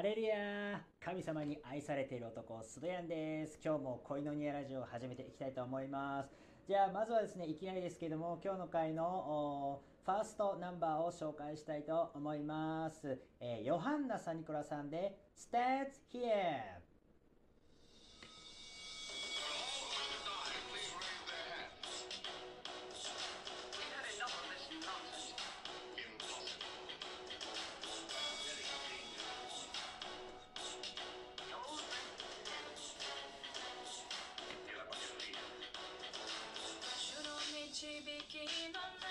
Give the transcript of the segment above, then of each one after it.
ハレルヤ神様に愛されている男、スドヤンです。今日も恋のニアラジオを始めていきたいと思います。じゃあ、まずはですね、いきなりですけども、今日の回のファーストナンバーを紹介したいと思います。えー、ヨハンナ・サニコラさんで、Stats Here! game on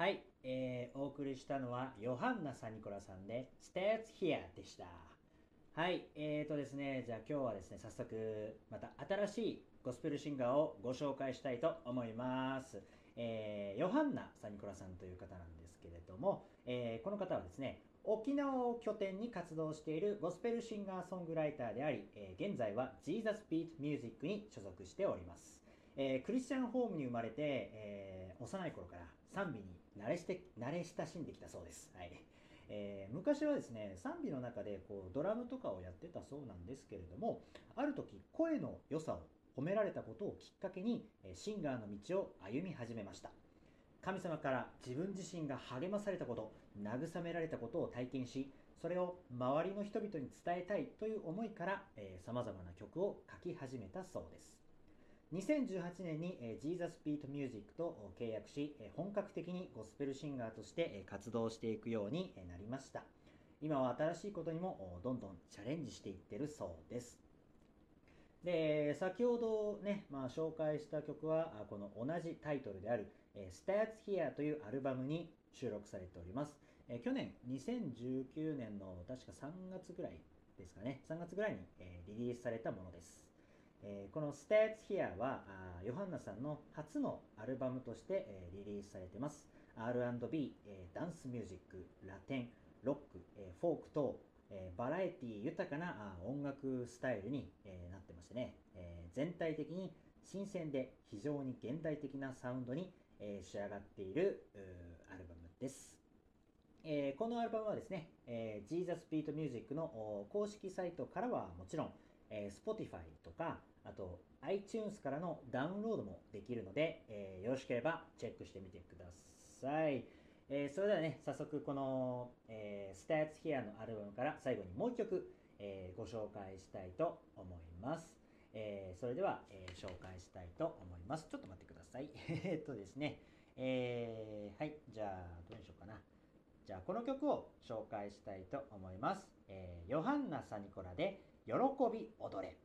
はい、えー、お送りしたのはヨハンナ・サニコラさんで Stay Here でした。はい、えーとですね、じゃあ今日はですね、早速また新しいゴスペルシンガーをご紹介したいと思います。えー、ヨハンナ・サニコラさんという方なんですけれども、えー、この方はですね、沖縄を拠点に活動しているゴスペルシンガーソングライターであり、えー、現在は Jesus Beat Music に所属しております。えー、クリスチャンホームに生まれて、えー、幼い頃から賛美に慣れして慣れ親しんできたそうです。はい。えー昔はですね賛美の中でこうドラムとかをやってたそうなんですけれどもある時声の良さを褒められたことをきっかけにシンガーの道を歩み始めました。神様から自分自身が励まされたこと慰められたことを体験しそれを周りの人々に伝えたいという思いからさまざまな曲を書き始めたそうです。2018年に、えー、ジーザスピートミュージックと契約し、えー本格的にゴスペルシンガーとして、えー活動していくようにえーなりました。今は新しいことにもどんどんチャレンジしていってるそうです。で先ほどね、まあ、紹介した曲はこの同じタイトルである「 Starts Here」というアルバムに収録されております、えー去年2019年の確か3月ぐらいですかね。3月ぐらいに、えーリリースされたものです。えーこの Stats Here はあヨハンナさんの初のアルバムとして、えーリリースされてます R&B、えーダンスミュージック、ラテン、ロック、えーフォーク等、えーバラエティ豊かなあ音楽スタイルに、えーなってましてね、えー全体的に新鮮で非常に現代的なサウンドに、えー仕上がっているアルバムです。えーこのアルバムはですね、えー、Jesus Beat Music の公式サイトからはもちろん、えー Spotify とか、あと iTunes からのダウンロードもできるので、えーよろしければチェックしてみてください。えーそれではね、早速この、えー Stats Here のアルバムから最後にもう一曲、えーご紹介したいと思います。えーそれでは、えー紹介したいと思います。ちょっと待ってください。えっとですね、えーはい、じゃあどうにしようかな。じゃあこの曲を紹介したいと思います。えーヨハンナ・サニコラで「喜び踊れ」。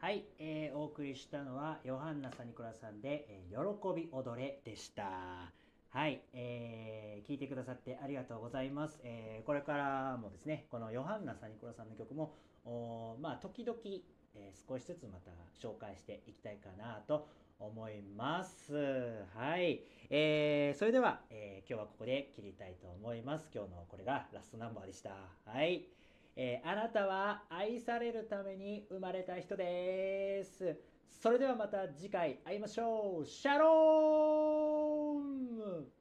はい、えーお送りしたのはヨハンナ・サニコラさんで、えー喜び踊れでした。はい、えー聞いてくださってありがとうございます。えーこれからもですね、このヨハンナ・サニコラさんの曲も、おまあ、時々、えー少しずつまた紹介していきたいかなと思います。はい、えーそれでは、えー今日はここで切りたいと思います。今日のこれがラストナンバーでした。はい。えー、あなたは愛されるために生まれた人です。それではまた次回会いましょう。シャローム